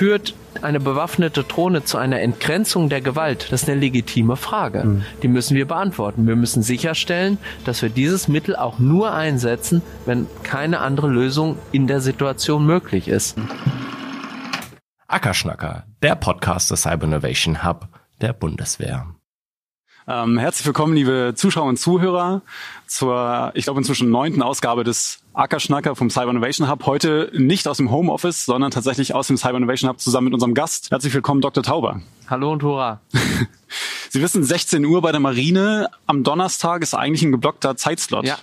Führt eine bewaffnete Drohne zu einer Entgrenzung der Gewalt? Das ist eine legitime Frage. Mhm. Die müssen wir beantworten. Wir müssen sicherstellen, dass wir dieses Mittel auch nur einsetzen, wenn keine andere Lösung in der Situation möglich ist. Ackerschnacker, der Podcast des Cyber Innovation Hub der Bundeswehr. Ähm, herzlich willkommen, liebe Zuschauer und Zuhörer, zur, ich glaube, inzwischen neunten Ausgabe des Ackerschnacker vom Cyber Innovation Hub. Heute nicht aus dem Homeoffice, sondern tatsächlich aus dem Cyber Innovation Hub zusammen mit unserem Gast. Herzlich willkommen, Dr. Tauber. Hallo und hurra. Sie wissen, 16 Uhr bei der Marine am Donnerstag ist eigentlich ein geblockter Zeitslot. Ja.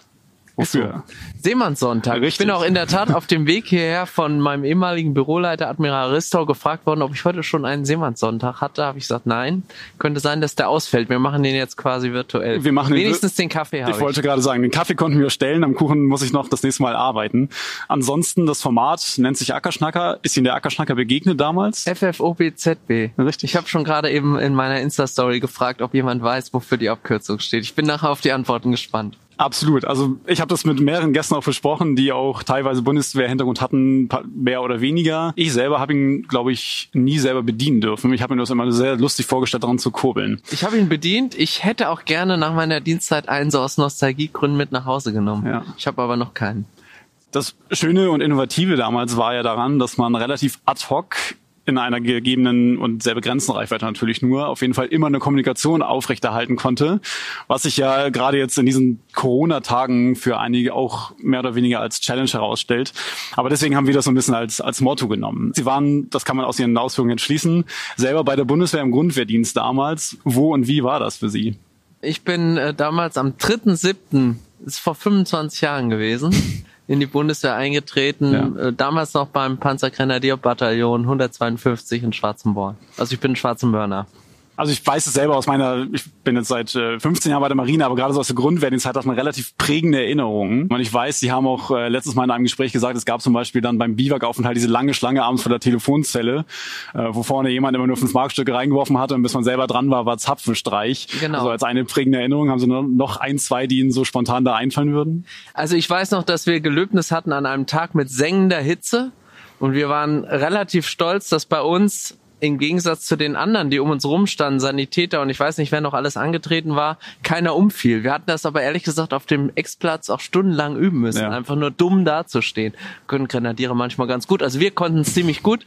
Wofür? So. Seemannssonntag. Richtig. Ich bin auch in der Tat auf dem Weg hierher von meinem ehemaligen Büroleiter Admiral Ristau gefragt worden, ob ich heute schon einen Seemannssonntag hatte. Habe ich gesagt, nein. Könnte sein, dass der ausfällt. Wir machen den jetzt quasi virtuell. Wir machen wenigstens den, den Kaffee. Ich, ich wollte gerade sagen, den Kaffee konnten wir stellen. Am Kuchen muss ich noch das nächste Mal arbeiten. Ansonsten das Format nennt sich Ackerschnacker. Ist Ihnen der Ackerschnacker begegnet damals? FFOBZB. Richtig. Ich habe schon gerade eben in meiner Insta-Story gefragt, ob jemand weiß, wofür die Abkürzung steht. Ich bin nachher auf die Antworten gespannt. Absolut. Also ich habe das mit mehreren Gästen auch besprochen, die auch teilweise Bundeswehr-Hintergrund hatten, mehr oder weniger. Ich selber habe ihn, glaube ich, nie selber bedienen dürfen. Ich habe mir das immer sehr lustig vorgestellt, daran zu kurbeln. Ich habe ihn bedient. Ich hätte auch gerne nach meiner Dienstzeit einen so aus Nostalgiegründen mit nach Hause genommen. Ja. Ich habe aber noch keinen. Das Schöne und Innovative damals war ja daran, dass man relativ ad hoc in einer gegebenen und sehr begrenzten Reichweite natürlich nur, auf jeden Fall immer eine Kommunikation aufrechterhalten konnte, was sich ja gerade jetzt in diesen Corona-Tagen für einige auch mehr oder weniger als Challenge herausstellt. Aber deswegen haben wir das so ein bisschen als, als Motto genommen. Sie waren, das kann man aus Ihren Ausführungen entschließen, selber bei der Bundeswehr im Grundwehrdienst damals. Wo und wie war das für Sie? Ich bin äh, damals am 3.7., ist vor 25 Jahren gewesen, in die Bundeswehr eingetreten, ja. äh, damals noch beim Panzergrenadierbataillon 152 in Schwarzenborn. Also ich bin Schwarzenbörner. Also ich weiß es selber aus meiner, ich bin jetzt seit äh, 15 Jahren bei der Marine, aber gerade so aus der Grundwehrdienst hat eine relativ prägende Erinnerung. Und ich weiß, Sie haben auch äh, letztes Mal in einem Gespräch gesagt, es gab zum Beispiel dann beim Biwakaufenthalt diese lange Schlange abends vor der Telefonzelle, äh, wo vorne jemand immer nur fünf Markstücke reingeworfen hatte und bis man selber dran war, war Zapfenstreich. Genau. Also als eine prägende Erinnerung haben Sie noch ein, zwei, die Ihnen so spontan da einfallen würden? Also ich weiß noch, dass wir Gelöbnis hatten an einem Tag mit sengender Hitze. Und wir waren relativ stolz, dass bei uns im Gegensatz zu den anderen, die um uns rumstanden, Sanitäter und ich weiß nicht, wer noch alles angetreten war, keiner umfiel. Wir hatten das aber ehrlich gesagt auf dem Ex-Platz auch stundenlang üben müssen, ja. einfach nur dumm dazustehen. Können Grenadiere manchmal ganz gut, also wir konnten es ziemlich gut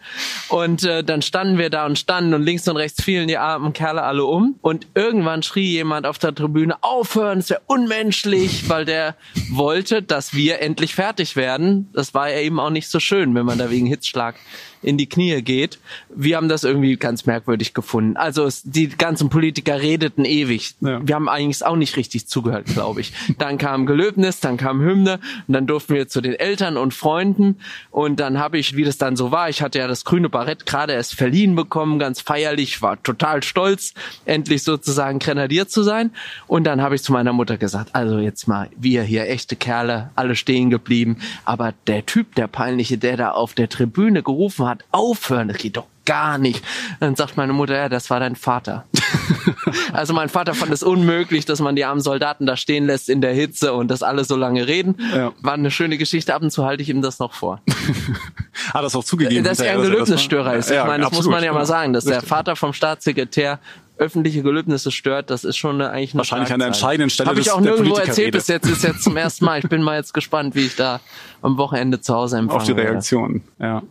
und äh, dann standen wir da und standen und links und rechts fielen die armen Kerle alle um und irgendwann schrie jemand auf der Tribüne, aufhören, es wäre unmenschlich, weil der wollte, dass wir endlich fertig werden. Das war ja eben auch nicht so schön, wenn man da wegen Hitzschlag in die Knie geht. Wir haben das irgendwie ganz merkwürdig gefunden. Also es, die ganzen Politiker redeten ewig. Ja. Wir haben eigentlich auch nicht richtig zugehört, glaube ich. Dann kam Gelöbnis, dann kam Hymne und dann durften wir zu den Eltern und Freunden und dann habe ich, wie das dann so war, ich hatte ja das grüne Barett gerade erst verliehen bekommen, ganz feierlich, war total stolz, endlich sozusagen Grenadier zu sein. Und dann habe ich zu meiner Mutter gesagt, also jetzt mal, wir hier echte Kerle, alle stehen geblieben, aber der Typ, der peinliche, der da auf der Tribüne gerufen hat, hat, aufhören, das geht doch gar nicht. Dann sagt meine Mutter, ja, das war dein Vater. also mein Vater fand es unmöglich, dass man die armen Soldaten da stehen lässt in der Hitze und dass alle so lange reden. Ja. War eine schöne Geschichte. Ab und zu halte ich ihm das noch vor. Hat das auch zugegeben? Dass er ein Gelöbnisstörer ist. Ich ja, meine, das absolut, muss man ja mal sagen, dass der Vater vom Staatssekretär öffentliche Gelöbnisse stört, das ist schon eine, eigentlich eine Wahrscheinlich an der entscheidenden Stelle Habe ich auch nirgendwo erzählt bis jetzt, ist jetzt zum ersten Mal. Ich bin mal jetzt gespannt, wie ich da am Wochenende zu Hause empfange. Auf die Reaktion, ja.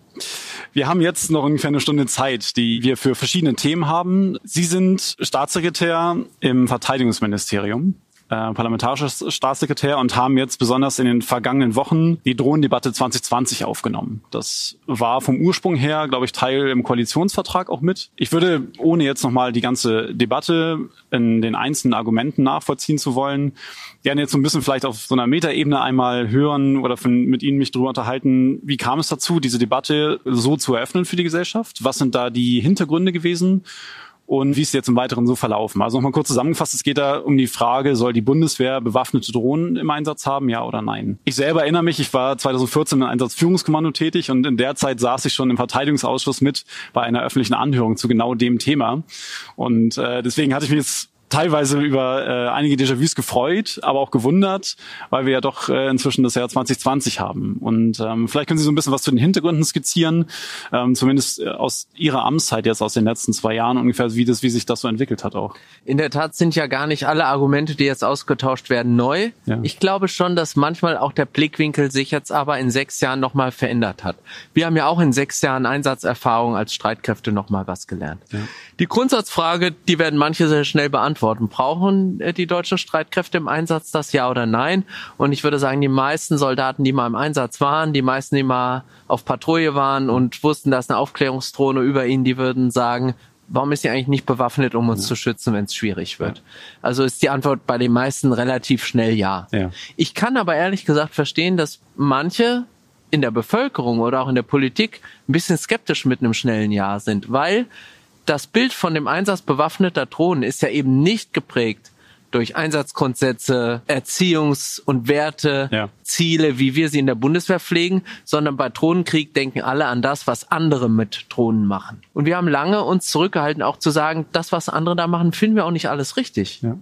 Wir haben jetzt noch ungefähr eine Stunde Zeit, die wir für verschiedene Themen haben. Sie sind Staatssekretär im Verteidigungsministerium äh, parlamentarisches Staatssekretär und haben jetzt besonders in den vergangenen Wochen die Drohnendebatte 2020 aufgenommen. Das war vom Ursprung her, glaube ich, Teil im Koalitionsvertrag auch mit. Ich würde, ohne jetzt nochmal die ganze Debatte in den einzelnen Argumenten nachvollziehen zu wollen, gerne jetzt so ein bisschen vielleicht auf so einer Metaebene einmal hören oder von, mit Ihnen mich darüber unterhalten, wie kam es dazu, diese Debatte so zu eröffnen für die Gesellschaft? Was sind da die Hintergründe gewesen? Und wie ist jetzt im Weiteren so verlaufen. Also nochmal kurz zusammengefasst, es geht da um die Frage, soll die Bundeswehr bewaffnete Drohnen im Einsatz haben, ja oder nein? Ich selber erinnere mich, ich war 2014 im Einsatzführungskommando tätig und in der Zeit saß ich schon im Verteidigungsausschuss mit bei einer öffentlichen Anhörung zu genau dem Thema. Und äh, deswegen hatte ich mich jetzt teilweise über äh, einige Déjà-vus gefreut, aber auch gewundert, weil wir ja doch äh, inzwischen das Jahr 2020 haben. Und ähm, vielleicht können Sie so ein bisschen was zu den Hintergründen skizzieren, ähm, zumindest äh, aus Ihrer Amtszeit jetzt aus den letzten zwei Jahren ungefähr, wie das, wie sich das so entwickelt hat auch. In der Tat sind ja gar nicht alle Argumente, die jetzt ausgetauscht werden, neu. Ja. Ich glaube schon, dass manchmal auch der Blickwinkel sich jetzt aber in sechs Jahren nochmal verändert hat. Wir haben ja auch in sechs Jahren Einsatzerfahrung als Streitkräfte nochmal was gelernt. Ja. Die Grundsatzfrage, die werden manche sehr schnell beantworten. Brauchen äh, die deutschen Streitkräfte im Einsatz das ja oder nein? Und ich würde sagen, die meisten Soldaten, die mal im Einsatz waren, die meisten, die mal auf Patrouille waren und wussten, dass eine Aufklärungsdrohne über ihnen, die würden sagen, warum ist sie eigentlich nicht bewaffnet, um uns ja. zu schützen, wenn es schwierig wird? Ja. Also ist die Antwort bei den meisten relativ schnell ja. ja. Ich kann aber ehrlich gesagt verstehen, dass manche in der Bevölkerung oder auch in der Politik ein bisschen skeptisch mit einem schnellen Ja sind, weil das Bild von dem Einsatz bewaffneter Drohnen ist ja eben nicht geprägt durch Einsatzgrundsätze, Erziehungs- und Werte, ja. Ziele, wie wir sie in der Bundeswehr pflegen, sondern bei Drohnenkrieg denken alle an das, was andere mit Drohnen machen. Und wir haben lange uns zurückgehalten, auch zu sagen, das, was andere da machen, finden wir auch nicht alles richtig. Ja.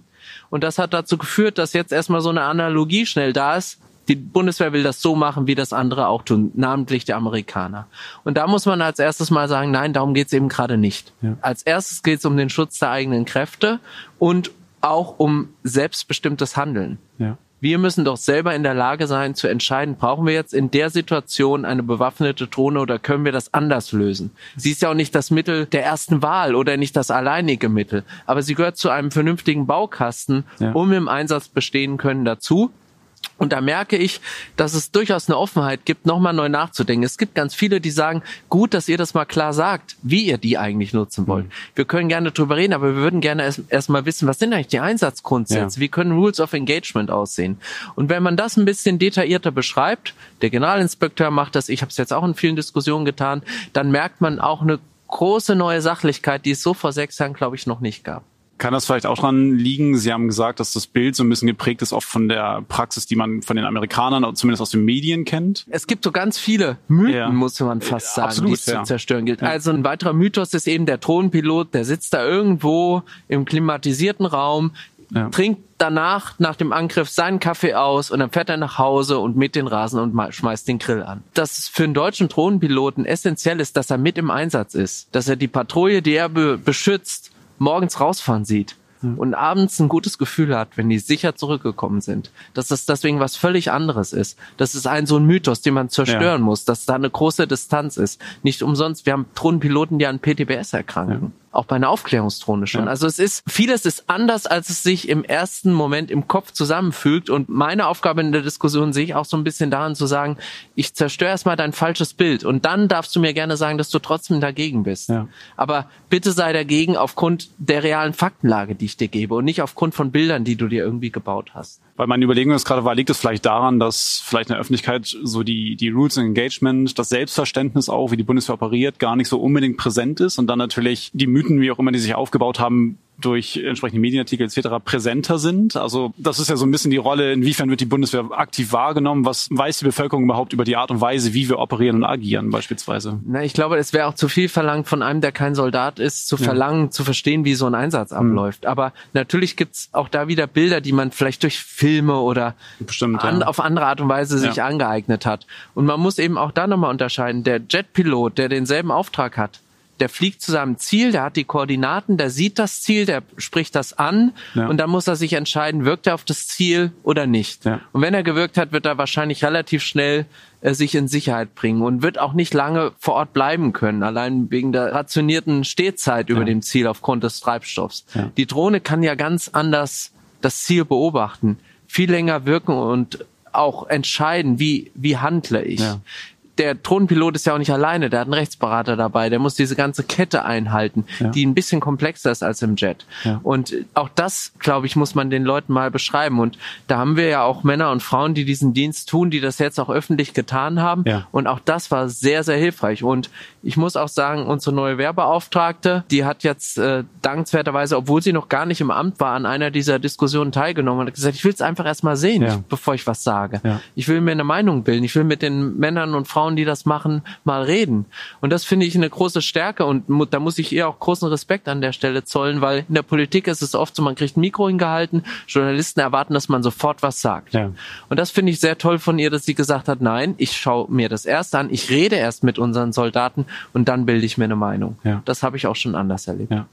Und das hat dazu geführt, dass jetzt erstmal so eine Analogie schnell da ist die Bundeswehr will das so machen, wie das andere auch tun, namentlich die Amerikaner. Und da muss man als erstes mal sagen, nein, darum geht's eben gerade nicht. Ja. Als erstes geht's um den Schutz der eigenen Kräfte und auch um selbstbestimmtes Handeln. Ja. Wir müssen doch selber in der Lage sein zu entscheiden, brauchen wir jetzt in der Situation eine bewaffnete Drohne oder können wir das anders lösen? Sie ist ja auch nicht das Mittel der ersten Wahl oder nicht das alleinige Mittel, aber sie gehört zu einem vernünftigen Baukasten, ja. um im Einsatz bestehen können dazu. Und da merke ich, dass es durchaus eine Offenheit gibt, nochmal neu nachzudenken. Es gibt ganz viele, die sagen, gut, dass ihr das mal klar sagt, wie ihr die eigentlich nutzen wollt. Mhm. Wir können gerne drüber reden, aber wir würden gerne erst, erst mal wissen, was sind eigentlich die Einsatzgrundsätze? Ja. Wie können Rules of Engagement aussehen? Und wenn man das ein bisschen detaillierter beschreibt, der Generalinspekteur macht das, ich habe es jetzt auch in vielen Diskussionen getan, dann merkt man auch eine große neue Sachlichkeit, die es so vor sechs Jahren, glaube ich, noch nicht gab. Kann das vielleicht auch dran liegen? Sie haben gesagt, dass das Bild so ein bisschen geprägt ist, oft von der Praxis, die man von den Amerikanern oder zumindest aus den Medien kennt. Es gibt so ganz viele Mythen, ja. muss man fast sagen, Absolut, die es ja. zu zerstören gilt. Ja. Also ein weiterer Mythos ist eben der Thronpilot, der sitzt da irgendwo im klimatisierten Raum, ja. trinkt danach nach dem Angriff seinen Kaffee aus und dann fährt er nach Hause und mäht den Rasen und schmeißt den Grill an. Dass es für einen deutschen Drohnenpiloten essentiell ist, dass er mit im Einsatz ist, dass er die Patrouille, die er be beschützt, morgens rausfahren sieht und abends ein gutes Gefühl hat, wenn die sicher zurückgekommen sind, dass das deswegen was völlig anderes ist. Das ist ein so ein Mythos, den man zerstören ja. muss, dass da eine große Distanz ist. Nicht umsonst, wir haben Drohnenpiloten, die an PTBS erkranken. Ja auch bei einer Aufklärungsdrohne schon. Ja. Also es ist, vieles ist anders, als es sich im ersten Moment im Kopf zusammenfügt. Und meine Aufgabe in der Diskussion sehe ich auch so ein bisschen daran zu sagen, ich zerstöre erstmal dein falsches Bild und dann darfst du mir gerne sagen, dass du trotzdem dagegen bist. Ja. Aber bitte sei dagegen aufgrund der realen Faktenlage, die ich dir gebe und nicht aufgrund von Bildern, die du dir irgendwie gebaut hast. Weil meine Überlegung ist gerade war, liegt es vielleicht daran, dass vielleicht in der Öffentlichkeit so die, die Rules and Engagement, das Selbstverständnis auch, wie die Bundeswehr operiert, gar nicht so unbedingt präsent ist und dann natürlich die Mythen, wie auch immer die sich aufgebaut haben, durch entsprechende Medienartikel etc. präsenter sind. Also das ist ja so ein bisschen die Rolle, inwiefern wird die Bundeswehr aktiv wahrgenommen? Was weiß die Bevölkerung überhaupt über die Art und Weise, wie wir operieren und agieren beispielsweise? Na, ich glaube, es wäre auch zu viel verlangt von einem, der kein Soldat ist, zu verlangen, ja. zu verstehen, wie so ein Einsatz mhm. abläuft. Aber natürlich gibt's auch da wieder Bilder, die man vielleicht durch Filme oder Bestimmt, an, ja. auf andere Art und Weise sich ja. angeeignet hat. Und man muss eben auch da nochmal unterscheiden. Der Jetpilot, der denselben Auftrag hat, der fliegt zu seinem Ziel, der hat die Koordinaten, der sieht das Ziel, der spricht das an ja. und dann muss er sich entscheiden, wirkt er auf das Ziel oder nicht. Ja. Und wenn er gewirkt hat, wird er wahrscheinlich relativ schnell äh, sich in Sicherheit bringen und wird auch nicht lange vor Ort bleiben können, allein wegen der rationierten Stehzeit über ja. dem Ziel aufgrund des Treibstoffs. Die Drohne kann ja ganz anders das Ziel beobachten, viel länger wirken und auch entscheiden, wie, wie handle ich. Ja der Drohnenpilot ist ja auch nicht alleine, der hat einen Rechtsberater dabei, der muss diese ganze Kette einhalten, ja. die ein bisschen komplexer ist als im Jet. Ja. Und auch das, glaube ich, muss man den Leuten mal beschreiben. Und da haben wir ja auch Männer und Frauen, die diesen Dienst tun, die das jetzt auch öffentlich getan haben. Ja. Und auch das war sehr, sehr hilfreich. Und ich muss auch sagen, unsere neue Wehrbeauftragte, die hat jetzt äh, dankenswerterweise, obwohl sie noch gar nicht im Amt war, an einer dieser Diskussionen teilgenommen und hat gesagt, ich will es einfach erst mal sehen, bevor ich was sage. Ich will mir eine Meinung bilden. Ich will mit den Männern und Frauen Frauen, die das machen, mal reden. Und das finde ich eine große Stärke und da muss ich ihr auch großen Respekt an der Stelle zollen, weil in der Politik ist es oft so, man kriegt ein Mikro hingehalten, Journalisten erwarten, dass man sofort was sagt. Ja. Und das finde ich sehr toll von ihr, dass sie gesagt hat, nein, ich schaue mir das erst an, ich rede erst mit unseren Soldaten und dann bilde ich mir eine Meinung. Ja. Das habe ich auch schon anders erlebt. Ja.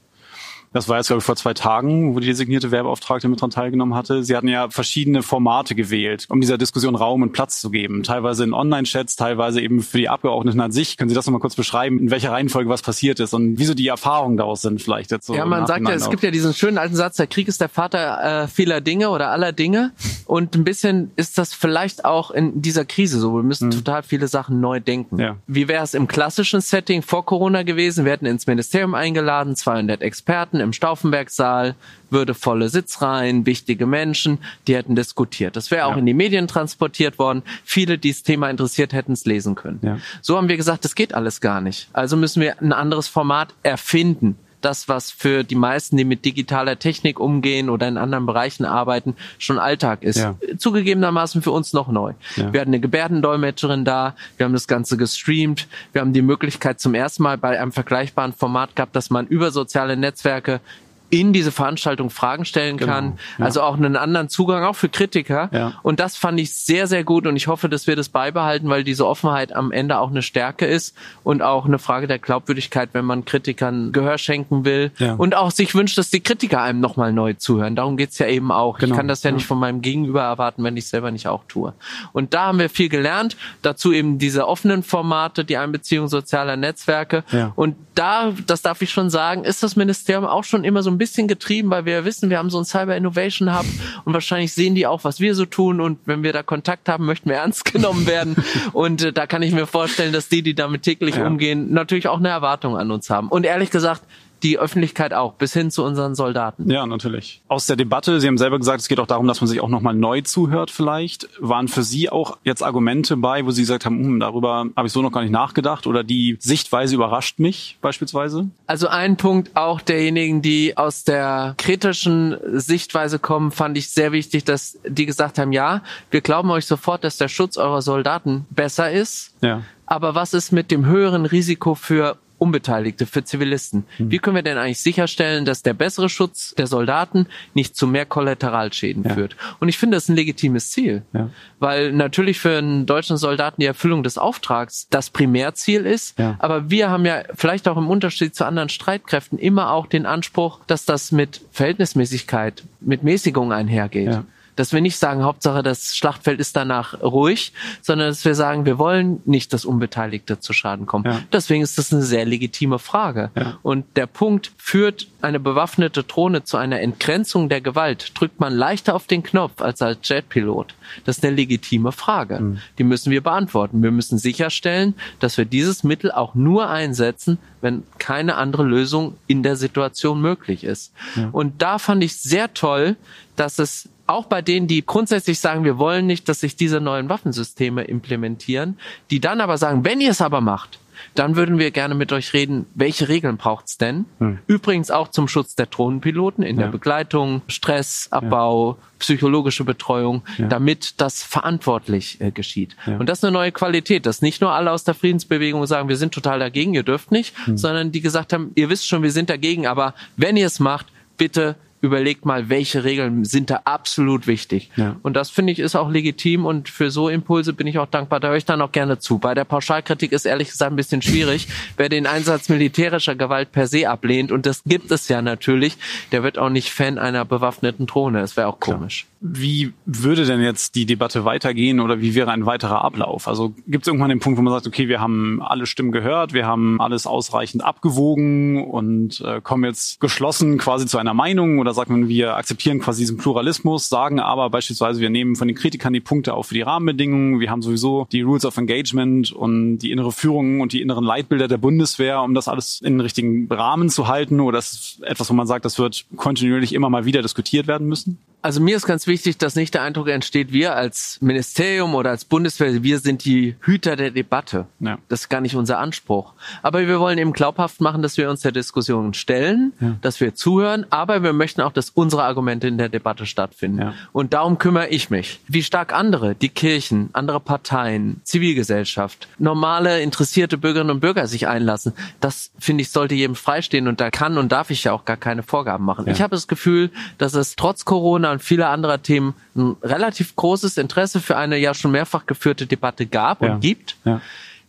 Das war jetzt, glaube ich, vor zwei Tagen, wo die designierte Werbeauftragte mit dran teilgenommen hatte. Sie hatten ja verschiedene Formate gewählt, um dieser Diskussion Raum und Platz zu geben. Teilweise in Online-Chats, teilweise eben für die Abgeordneten an sich. Können Sie das nochmal kurz beschreiben, in welcher Reihenfolge was passiert ist und wieso die Erfahrungen daraus sind vielleicht jetzt so? Ja, man sagt ja, es gibt ja diesen schönen alten Satz, der Krieg ist der Vater äh, vieler Dinge oder aller Dinge. Und ein bisschen ist das vielleicht auch in dieser Krise so. Wir müssen mhm. total viele Sachen neu denken. Ja. Wie wäre es im klassischen Setting vor Corona gewesen? Wir hätten ins Ministerium eingeladen, 200 Experten, im Stauffenbergsaal, würdevolle Sitzreihen, wichtige Menschen, die hätten diskutiert. Das wäre auch ja. in die Medien transportiert worden. Viele, die das Thema interessiert, hätten es lesen können. Ja. So haben wir gesagt, das geht alles gar nicht. Also müssen wir ein anderes Format erfinden das, was für die meisten, die mit digitaler Technik umgehen oder in anderen Bereichen arbeiten, schon Alltag ist. Ja. Zugegebenermaßen für uns noch neu. Ja. Wir hatten eine Gebärdendolmetscherin da, wir haben das Ganze gestreamt, wir haben die Möglichkeit zum ersten Mal bei einem vergleichbaren Format gehabt, dass man über soziale Netzwerke in diese Veranstaltung Fragen stellen genau, kann. Ja. Also auch einen anderen Zugang, auch für Kritiker. Ja. Und das fand ich sehr, sehr gut und ich hoffe, dass wir das beibehalten, weil diese Offenheit am Ende auch eine Stärke ist und auch eine Frage der Glaubwürdigkeit, wenn man Kritikern Gehör schenken will ja. und auch sich wünscht, dass die Kritiker einem nochmal neu zuhören. Darum geht's ja eben auch. Genau. Ich kann das ja, nicht von meinem Gegenüber erwarten, wenn ich selber nicht auch tue. Und da haben wir viel gelernt. Dazu eben diese offenen Formate, die Einbeziehung sozialer Netzwerke. Und da, das darf ich schon sagen, ist das Ministerium auch schon immer so ein bisschen getrieben, weil wir wissen, wir haben so ein Cyber Innovation Hub und wahrscheinlich sehen die auch, was wir so tun und wenn wir da Kontakt haben, möchten wir ernst genommen werden und äh, da kann ich mir vorstellen, dass die, die damit täglich ja. umgehen, natürlich auch eine Erwartung an uns haben. Und ehrlich gesagt, die Öffentlichkeit auch, bis hin zu unseren Soldaten. Ja, natürlich. Aus der Debatte, Sie haben selber gesagt, es geht auch darum, dass man sich auch nochmal neu zuhört vielleicht. Waren für Sie auch jetzt Argumente bei, wo Sie gesagt haben, hm, darüber habe ich so noch gar nicht nachgedacht oder die Sichtweise überrascht mich beispielsweise? Also ein Punkt auch derjenigen, die aus der kritischen Sichtweise kommen, fand ich sehr wichtig, dass die gesagt haben, ja, wir glauben euch sofort, dass der Schutz eurer Soldaten besser ist. Ja. Aber was ist mit dem höheren Risiko für Unbeteiligte, für Zivilisten. Mhm. Wie können wir denn eigentlich sicherstellen, dass der bessere Schutz der Soldaten nicht zu mehr Kollateralschäden ja. führt? Und ich finde das ein legitimes Ziel, ja. weil natürlich für einen deutschen Soldaten die Erfüllung des Auftrags das Primärziel ist. Ja. Aber wir haben ja vielleicht auch im Unterschied zu anderen Streitkräften immer auch den Anspruch, dass das mit Verhältnismäßigkeit, mit Mäßigung einhergeht dass wir nicht sagen, Hauptsache das Schlachtfeld ist danach ruhig, sondern dass wir sagen, wir wollen nicht, dass Unbeteiligte zu Schaden kommen. Ja. Deswegen ist das eine sehr legitime Frage. Ja. Und der Punkt, führt eine bewaffnete Drohne zu einer Entgrenzung der Gewalt, drückt man leichter auf den Knopf als als Jetpilot. Das ist eine legitime Frage. Mhm. Die müssen wir beantworten. Wir müssen sicherstellen, dass wir dieses Mittel auch nur einsetzen, wenn keine andere Lösung in der Situation möglich ist. Ja. Und da fand ich sehr toll, dass es auch bei denen, die grundsätzlich sagen, wir wollen nicht, dass sich diese neuen Waffensysteme implementieren, die dann aber sagen, wenn ihr es aber macht, dann würden wir gerne mit euch reden, welche Regeln braucht's denn? Hm. Übrigens auch zum Schutz der Drohnenpiloten in ja. der Begleitung, Stressabbau, ja. psychologische Betreuung, ja. damit das verantwortlich äh, geschieht. Und das ist eine neue Qualität, dass nicht nur alle aus der Friedensbewegung sagen, wir sind total dagegen, ihr dürft nicht, hm. sondern die gesagt haben, ihr wisst schon, wir sind dagegen, aber wenn ihr es macht, bitte überlegt mal, welche Regeln sind da absolut wichtig. Ja. Und das finde ich ist auch legitim und für so Impulse bin ich auch dankbar. Da höre ich dann auch gerne zu. Bei der Pauschalkritik ist ehrlich gesagt ein bisschen schwierig. Wer den Einsatz militärischer Gewalt per se ablehnt, und das gibt es ja natürlich, der wird auch nicht Fan einer bewaffneten Drohne. Das wäre auch komisch. Klar. Wie würde denn jetzt die Debatte weitergehen oder wie wäre ein weiterer Ablauf? Also gibt es irgendwann den Punkt, wo man sagt, okay, wir haben alle Stimmen gehört, wir haben alles ausreichend abgewogen und äh, kommen jetzt geschlossen quasi zu einer Meinung oder sagt man, wir akzeptieren quasi diesen Pluralismus, sagen aber beispielsweise, wir nehmen von den Kritikern die Punkte auf für die Rahmenbedingungen, wir haben sowieso die Rules of Engagement und die innere Führung und die inneren Leitbilder der Bundeswehr, um das alles in den richtigen Rahmen zu halten oder das ist etwas, wo man sagt, das wird kontinuierlich immer mal wieder diskutiert werden müssen? Also mir ist ganz wichtig, dass nicht der Eindruck entsteht, wir als Ministerium oder als Bundeswehr, wir sind die Hüter der Debatte. Ja. Das ist gar nicht unser Anspruch. Aber wir wollen eben glaubhaft machen, dass wir uns der Diskussion stellen, ja. dass wir zuhören, aber wir möchten auch, dass unsere Argumente in der Debatte stattfinden. Ja. Und darum kümmere ich mich. Wie stark andere, die Kirchen, andere Parteien, Zivilgesellschaft, normale interessierte Bürgerinnen und Bürger sich einlassen, das finde ich sollte jedem freistehen und da kann und darf ich ja auch gar keine Vorgaben machen. Ich habe das Gefühl, dass es trotz Corona und vieler anderer Themen ein relativ großes Interesse für eine ja schon mehrfach geführte Debatte gab und gibt. Ja.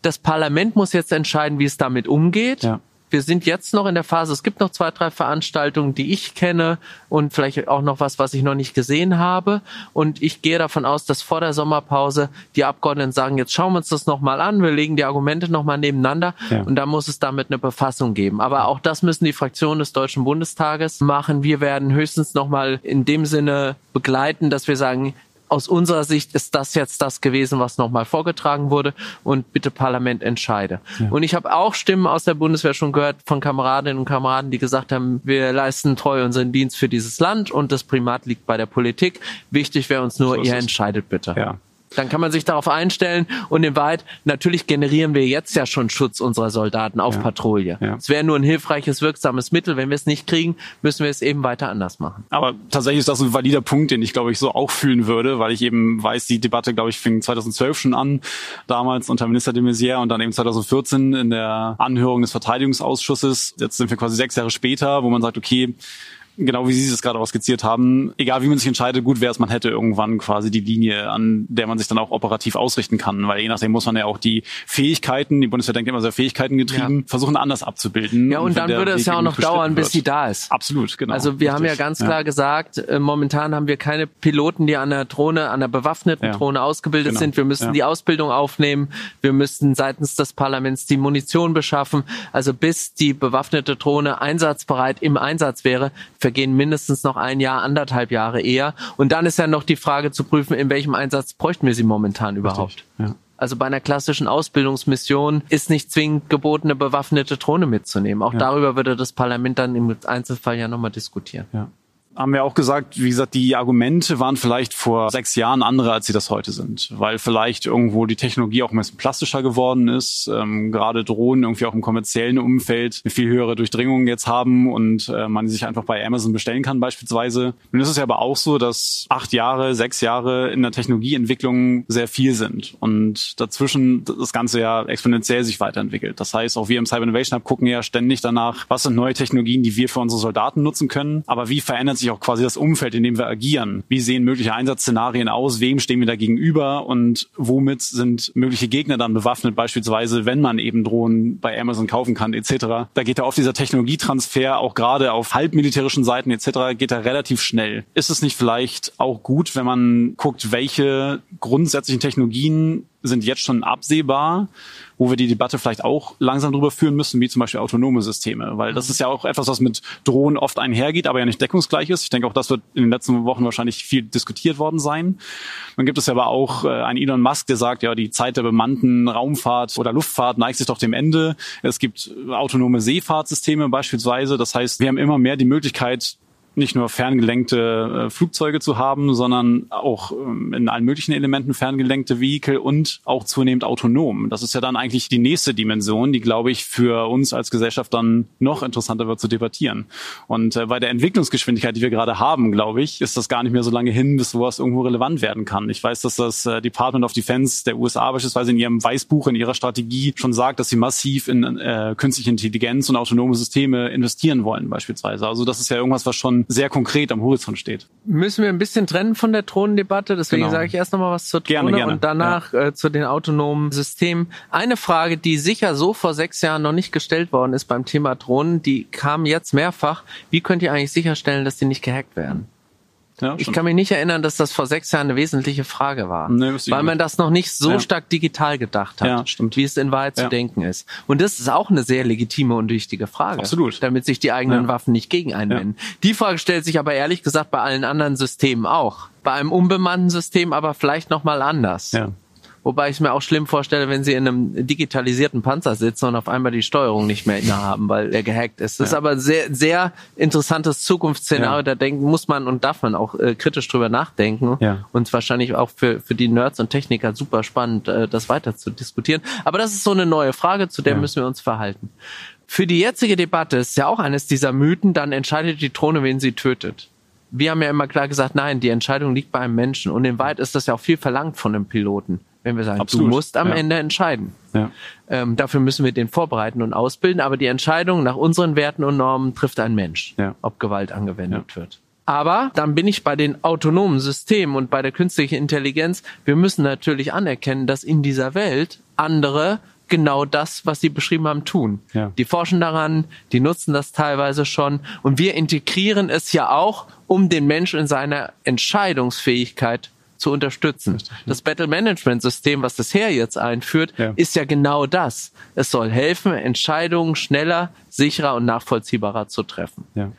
Das Parlament muss jetzt entscheiden, wie es damit umgeht. Ja wir sind jetzt noch in der Phase, es gibt noch zwei, drei Veranstaltungen, die ich kenne und vielleicht auch noch was, was ich noch nicht gesehen habe. Und ich gehe davon aus, dass vor der Sommerpause die Abgeordneten sagen, jetzt schauen wir uns das nochmal an, wir legen die Argumente nochmal nebeneinander ja. und da muss es damit eine Befassung geben. Aber auch das müssen die Fraktionen des Deutschen Bundestages machen. Wir werden höchstens nochmal in dem Sinne begleiten, dass wir sagen, aus unserer Sicht ist das jetzt das gewesen, was nochmal vorgetragen wurde und bitte Parlament entscheide. Ja. Und ich habe auch Stimmen aus der Bundeswehr schon gehört von Kameradinnen und Kameraden, die gesagt haben, wir leisten treu unseren Dienst für dieses Land und das Primat liegt bei der Politik. Wichtig wäre uns nur, so ihr entscheidet bitte. Ja. Dann kann man sich darauf einstellen und in Wahrheit, natürlich generieren wir jetzt ja schon Schutz unserer Soldaten auf ja. Patrouille. Ja. Es wäre nur ein hilfreiches, wirksames Mittel. Wenn wir es nicht kriegen, müssen wir es eben weiter anders machen. Aber tatsächlich ist das ein valider Punkt, den ich, glaube ich, so auch fühlen würde, weil ich eben weiß, die Debatte, glaube ich, fing 2012 schon an, damals unter Minister de Maizière und dann eben 2014 in der Anhörung des Verteidigungsausschusses. Jetzt sind wir quasi sechs Jahre später, wo man sagt, okay, genau wie Sie es gerade auch skizziert haben, egal wie man sich entscheidet, gut wäre es, man hätte irgendwann quasi die Linie, an der man sich dann auch operativ ausrichten kann, weil je nachdem muss man ja auch die Fähigkeiten, die Bundeswehr denkt immer sehr Fähigkeiten getrieben, ja. versuchen anders abzubilden. Ja, und, und dann würde es ja auch noch dauern, bis sie da ist. Absolut, genau. Also wir Richtig. haben ja ganz klar ja. gesagt, äh, momentan haben wir keine Piloten, die an der Drohne, an der bewaffneten ja. Drohne ausgebildet genau. sind. Wir müssen die Ausbildung aufnehmen. Wir müssten seitens des Parlaments die Munition beschaffen. Also bis die bewaffnete Drohne einsatzbereit im Einsatz wäre, vergehen mindestens noch ein Jahr, anderthalb Jahre eher. Und dann ist ja noch die Frage zu prüfen, in welchem Einsatz bräuchten wir sie momentan überhaupt. Ja. Also bei einer klassischen Ausbildungsmission ist nicht zwingend geboten, eine bewaffnete Drohne mitzunehmen. Auch ja. darüber würde das Parlament dann im Einzelfall ja nochmal diskutieren. Ja haben wir auch gesagt, wie gesagt, die Argumente waren vielleicht vor sechs Jahren andere, als sie das heute sind, weil vielleicht irgendwo die Technologie auch ein bisschen plastischer geworden ist, ähm, gerade Drohnen irgendwie auch im kommerziellen Umfeld eine viel höhere Durchdringung jetzt haben und äh, man sich einfach bei Amazon bestellen kann beispielsweise. Nun ist es ja aber auch so, dass acht Jahre, sechs Jahre in der Technologieentwicklung sehr viel sind und dazwischen das Ganze ja exponentiell sich weiterentwickelt. Das heißt, auch wir im Cyber Innovation Hub gucken ja ständig danach, was sind neue Technologien, die wir für unsere Soldaten nutzen können, aber wie verändert sich sich auch quasi das Umfeld, in dem wir agieren. Wie sehen mögliche Einsatzszenarien aus? Wem stehen wir da gegenüber? Und womit sind mögliche Gegner dann bewaffnet? Beispielsweise, wenn man eben Drohnen bei Amazon kaufen kann, etc. Da geht da oft dieser Technologietransfer auch gerade auf halbmilitärischen Seiten etc. geht da relativ schnell. Ist es nicht vielleicht auch gut, wenn man guckt, welche grundsätzlichen Technologien sind jetzt schon absehbar, wo wir die Debatte vielleicht auch langsam drüber führen müssen, wie zum Beispiel autonome Systeme, weil das mhm. ist ja auch etwas, was mit Drohnen oft einhergeht, aber ja nicht deckungsgleich ist. Ich denke auch, das wird in den letzten Wochen wahrscheinlich viel diskutiert worden sein. Dann gibt es ja aber auch äh, einen Elon Musk, der sagt, ja, die Zeit der bemannten Raumfahrt oder Luftfahrt neigt sich doch dem Ende. Es gibt autonome Seefahrtsysteme beispielsweise. Das heißt, wir haben immer mehr die Möglichkeit, nicht nur ferngelenkte äh, Flugzeuge zu haben, sondern auch ähm, in allen möglichen Elementen ferngelenkte Vehikel und auch zunehmend autonom. Das ist ja dann eigentlich die nächste Dimension, die, glaube ich, für uns als Gesellschaft dann noch interessanter wird zu debattieren. Und äh, bei der Entwicklungsgeschwindigkeit, die wir gerade haben, glaube ich, ist das gar nicht mehr so lange hin, bis sowas irgendwo relevant werden kann. Ich weiß, dass das äh, Department of Defense der USA beispielsweise in ihrem Weißbuch, in ihrer Strategie schon sagt, dass sie massiv in äh, künstliche Intelligenz und autonome Systeme investieren wollen beispielsweise. Also das ist ja irgendwas, was schon sehr konkret am Horizont steht. Müssen wir ein bisschen trennen von der Drohnendebatte, deswegen genau. sage ich erst nochmal was zur Drohne gerne, gerne. und danach ja. äh, zu den autonomen Systemen. Eine Frage, die sicher so vor sechs Jahren noch nicht gestellt worden ist beim Thema Drohnen, die kam jetzt mehrfach. Wie könnt ihr eigentlich sicherstellen, dass die nicht gehackt werden? Ja, ich kann mich nicht erinnern, dass das vor sechs Jahren eine wesentliche Frage war, nee, weil man das noch nicht so ja. stark digital gedacht hat, ja, stimmt. wie es in Wahrheit zu denken ist. Und das ist auch eine sehr legitime und wichtige Frage, Absolut. damit sich die eigenen Waffen nicht gegen einwenden. Die Frage stellt sich aber ehrlich gesagt bei allen anderen Systemen auch. Bei einem unbemannten System aber vielleicht noch mal anders. Ja. Wobei ich mir auch schlimm vorstelle, wenn sie in einem digitalisierten Panzer sitzen und auf einmal die Steuerung nicht mehr innehaben, weil er gehackt ist. Das ja. ist aber sehr, sehr interessantes Zukunftsszenario. Ja. Da denken, muss man und darf man auch äh, kritisch drüber nachdenken. Ja. Und wahrscheinlich auch für, für die Nerds und Techniker super spannend, äh, das weiter zu diskutieren. Aber das ist so eine neue Frage, zu der ja. müssen wir uns verhalten. Für die jetzige Debatte ist ja auch eines dieser Mythen, dann entscheidet die Drohne, wen sie tötet wir haben ja immer klar gesagt, nein, die Entscheidung liegt bei einem Menschen. Und in Wahrheit ist das ja auch viel verlangt von einem Piloten, wenn wir sagen, Absolut. du musst am ja. Ende entscheiden. Ja. Ähm, dafür müssen wir den vorbereiten und ausbilden. Aber die Entscheidung nach unseren Werten und Normen trifft ein Mensch, ja. ob Gewalt angewendet wird. Aber dann bin ich bei den autonomen Systemen und bei der künstlichen Intelligenz. Wir müssen natürlich anerkennen, dass in dieser Welt andere genau das, was Sie beschrieben haben, tun. Ja. Die forschen daran, die nutzen das teilweise schon und wir integrieren es ja auch, um den Menschen in seiner Entscheidungsfähigkeit zu unterstützen. Richtig, ja. Das Battle Management System, was das Heer jetzt einführt, ja. ist ja genau das. Es soll helfen, Entscheidungen schneller, sicherer und nachvollziehbarer zu treffen. Ja.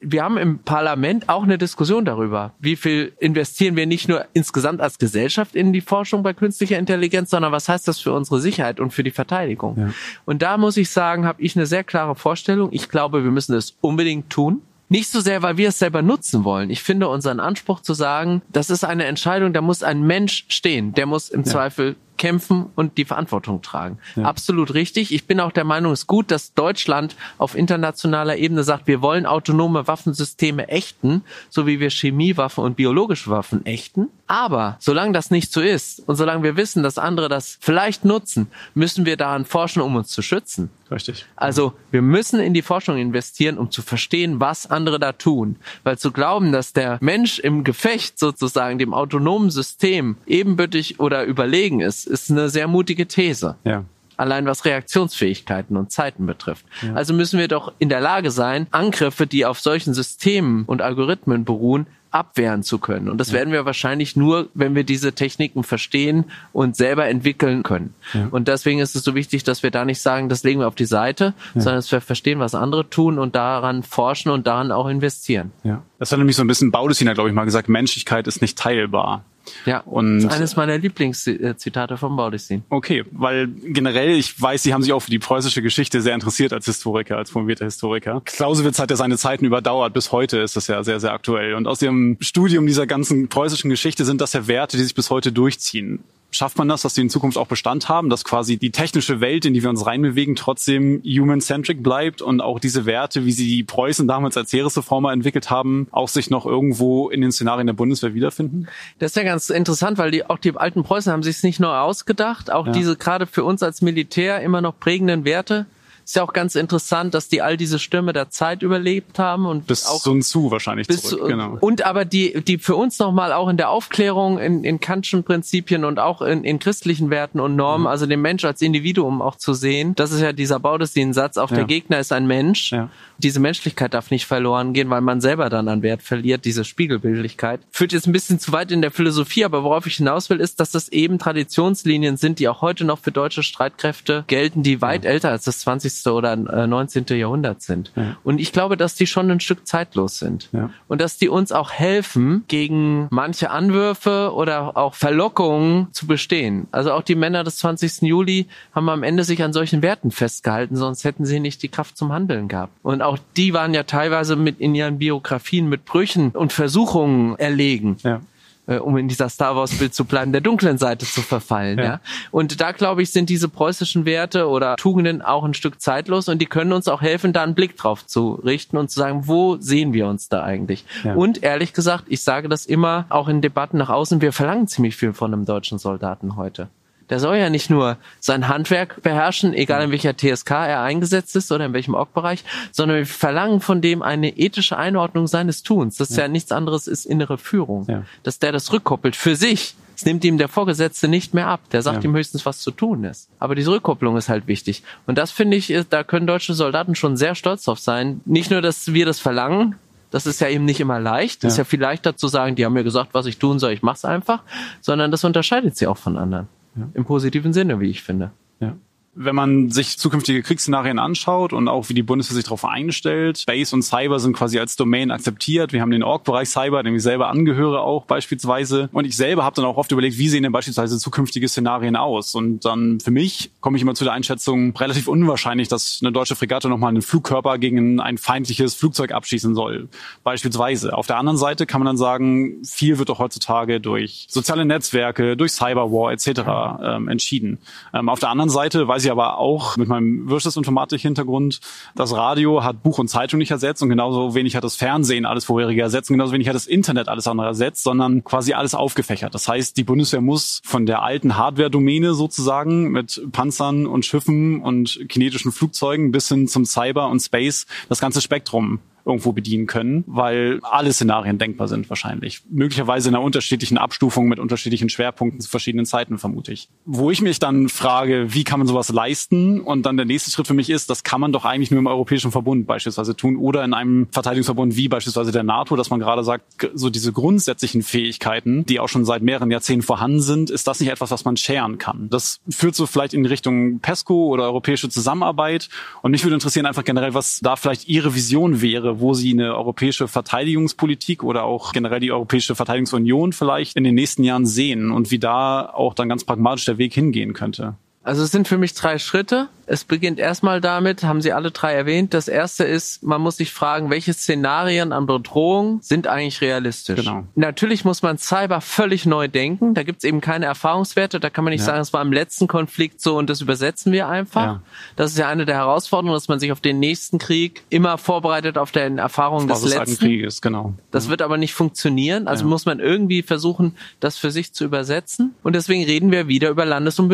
Wir haben im Parlament auch eine Diskussion darüber, wie viel investieren wir nicht nur insgesamt als Gesellschaft in die Forschung bei künstlicher Intelligenz, sondern was heißt das für unsere Sicherheit und für die Verteidigung. Und da muss ich sagen, habe ich eine sehr klare Vorstellung. Ich glaube, wir müssen es unbedingt tun. Nicht so sehr, weil wir es selber nutzen wollen. Ich finde unseren Anspruch zu sagen, das ist eine Entscheidung, da muss ein Mensch stehen. Der muss im ja. Zweifel kämpfen und die Verantwortung tragen. Ja. Absolut richtig. Ich bin auch der Meinung, es ist gut, dass Deutschland auf internationaler Ebene sagt, wir wollen autonome Waffensysteme ächten, so wie wir Chemiewaffen und biologische Waffen ächten. Aber solange das nicht so ist und solange wir wissen, dass andere das vielleicht nutzen, müssen wir daran forschen, um uns zu schützen. Richtig. Also wir müssen in die Forschung investieren, um zu verstehen, was andere da tun. Weil zu glauben, dass der Mensch im Gefecht sozusagen dem autonomen System ebenbürtig oder überlegen ist, ist eine sehr mutige These. Ja allein was Reaktionsfähigkeiten und Zeiten betrifft. Ja. Also müssen wir doch in der Lage sein, Angriffe, die auf solchen Systemen und Algorithmen beruhen, abwehren zu können. Und das ja. werden wir wahrscheinlich nur, wenn wir diese Techniken verstehen und selber entwickeln können. Ja. Und deswegen ist es so wichtig, dass wir da nicht sagen, das legen wir auf die Seite, ja. sondern dass wir verstehen, was andere tun und daran forschen und daran auch investieren. Ja. Das hat nämlich so ein bisschen Baudessiner, glaube ich, mal gesagt, Menschlichkeit ist nicht teilbar. Ja, und das ist eines meiner Lieblingszitate vom Baudissin. Okay, weil generell, ich weiß, Sie haben sich auch für die preußische Geschichte sehr interessiert als Historiker, als promovierter Historiker. Clausewitz hat ja seine Zeiten überdauert, bis heute ist das ja sehr, sehr aktuell. Und aus Ihrem Studium dieser ganzen preußischen Geschichte sind das ja Werte, die sich bis heute durchziehen schafft man das, dass die in Zukunft auch Bestand haben, dass quasi die technische Welt, in die wir uns reinbewegen, trotzdem human-centric bleibt und auch diese Werte, wie sie die Preußen damals als Heeresreformer entwickelt haben, auch sich noch irgendwo in den Szenarien der Bundeswehr wiederfinden? Das ist ja ganz interessant, weil die, auch die alten Preußen haben sich es nicht nur ausgedacht, auch ja. diese gerade für uns als Militär immer noch prägenden Werte ist ja auch ganz interessant, dass die all diese Stürme der Zeit überlebt haben und bis auch Sun Tzu wahrscheinlich bis, zurück. Genau. Und aber die die für uns nochmal auch in der Aufklärung in, in Kantschen Prinzipien und auch in, in christlichen Werten und Normen, mhm. also den Mensch als Individuum auch zu sehen. Das ist ja dieser Baudestin-Satz: Auch ja. der Gegner ist ein Mensch. Ja. Diese Menschlichkeit darf nicht verloren gehen, weil man selber dann an Wert verliert. Diese Spiegelbildlichkeit führt jetzt ein bisschen zu weit in der Philosophie, aber worauf ich hinaus will, ist, dass das eben Traditionslinien sind, die auch heute noch für deutsche Streitkräfte gelten, die weit ja. älter als das 20 oder 19. Äh, Jahrhundert sind. Ja. Und ich glaube, dass die schon ein Stück zeitlos sind. Ja. Und dass die uns auch helfen, gegen manche Anwürfe oder auch Verlockungen zu bestehen. Also auch die Männer des 20. Juli haben am Ende sich an solchen Werten festgehalten, sonst hätten sie nicht die Kraft zum Handeln gehabt. Und auch die waren ja teilweise mit in ihren Biografien mit Brüchen und Versuchungen erlegen. Ja äh, um in dieser Star Wars Bild zu bleiben, der dunklen Seite zu verfallen, ja. ja. Und da glaube ich, sind diese preußischen Werte oder Tugenden auch ein Stück zeitlos und die können uns auch helfen, da einen Blick drauf zu richten und zu sagen, wo sehen wir uns da eigentlich? Ja. Und ehrlich gesagt, ich sage das immer auch in Debatten nach außen, wir verlangen ziemlich viel von einem deutschen Soldaten heute. Der soll ja nicht nur sein Handwerk beherrschen, egal in welcher TSK er eingesetzt ist oder in welchem Org-Bereich, sondern wir verlangen von dem eine ethische Einordnung seines Tuns. Das ist ja, ja nichts anderes ist innere Führung. Ja. Dass der das rückkoppelt für sich. Das nimmt ihm der Vorgesetzte nicht mehr ab. Der sagt ja. ihm höchstens, was zu tun ist. Aber diese Rückkopplung ist halt wichtig. Und das finde ich, da können deutsche Soldaten schon sehr stolz drauf sein. Nicht nur, dass wir das verlangen, das ist ja eben nicht immer leicht. Das ja. ist ja viel leichter zu sagen, die haben mir gesagt, was ich tun soll, ich mach's einfach, sondern das unterscheidet sie auch von anderen. Ja. Im positiven Sinne, wie ich finde. Ja. Wenn man sich zukünftige Kriegsszenarien anschaut und auch wie die Bundeswehr sich darauf einstellt, Space und Cyber sind quasi als Domain akzeptiert. Wir haben den Org-Bereich Cyber, dem ich selber angehöre auch beispielsweise. Und ich selber habe dann auch oft überlegt, wie sehen denn beispielsweise zukünftige Szenarien aus? Und dann für mich komme ich immer zu der Einschätzung, relativ unwahrscheinlich, dass eine deutsche Fregatte nochmal einen Flugkörper gegen ein feindliches Flugzeug abschießen soll. Beispielsweise. Auf der anderen Seite kann man dann sagen, viel wird doch heutzutage durch soziale Netzwerke, durch Cyberwar etc. Ähm, entschieden. Ähm, auf der anderen Seite weiß ich aber auch mit meinem Wirtschaftsinformatik-Hintergrund, das Radio hat Buch und Zeitung nicht ersetzt und genauso wenig hat das Fernsehen alles vorherige ersetzt und genauso wenig hat das Internet alles andere ersetzt, sondern quasi alles aufgefächert. Das heißt, die Bundeswehr muss von der alten Hardware-Domäne sozusagen mit Panzern und Schiffen und kinetischen Flugzeugen bis hin zum Cyber und Space das ganze Spektrum irgendwo bedienen können, weil alle Szenarien denkbar sind wahrscheinlich. Möglicherweise in einer unterschiedlichen Abstufung mit unterschiedlichen Schwerpunkten zu verschiedenen Zeiten, vermute ich. Wo ich mich dann frage, wie kann man sowas leisten? Und dann der nächste Schritt für mich ist, das kann man doch eigentlich nur im Europäischen Verbund beispielsweise tun oder in einem Verteidigungsverbund wie beispielsweise der NATO, dass man gerade sagt, so diese grundsätzlichen Fähigkeiten, die auch schon seit mehreren Jahrzehnten vorhanden sind, ist das nicht etwas, was man scheren kann? Das führt so vielleicht in Richtung PESCO oder europäische Zusammenarbeit. Und mich würde interessieren einfach generell, was da vielleicht Ihre Vision wäre, wo sie eine europäische Verteidigungspolitik oder auch generell die Europäische Verteidigungsunion vielleicht in den nächsten Jahren sehen und wie da auch dann ganz pragmatisch der Weg hingehen könnte. Also es sind für mich drei Schritte. Es beginnt erstmal damit, haben Sie alle drei erwähnt. Das erste ist, man muss sich fragen, welche Szenarien an Bedrohung sind eigentlich realistisch. Genau. Natürlich muss man Cyber völlig neu denken. Da gibt es eben keine Erfahrungswerte. Da kann man nicht ja. sagen, es war im letzten Konflikt so und das übersetzen wir einfach. Ja. Das ist ja eine der Herausforderungen, dass man sich auf den nächsten Krieg immer vorbereitet auf den Erfahrungen des letzten Krieges. Genau. Das ja. wird aber nicht funktionieren. Also muss man irgendwie versuchen, das für sich zu übersetzen. Und deswegen reden wir wieder über Landes- und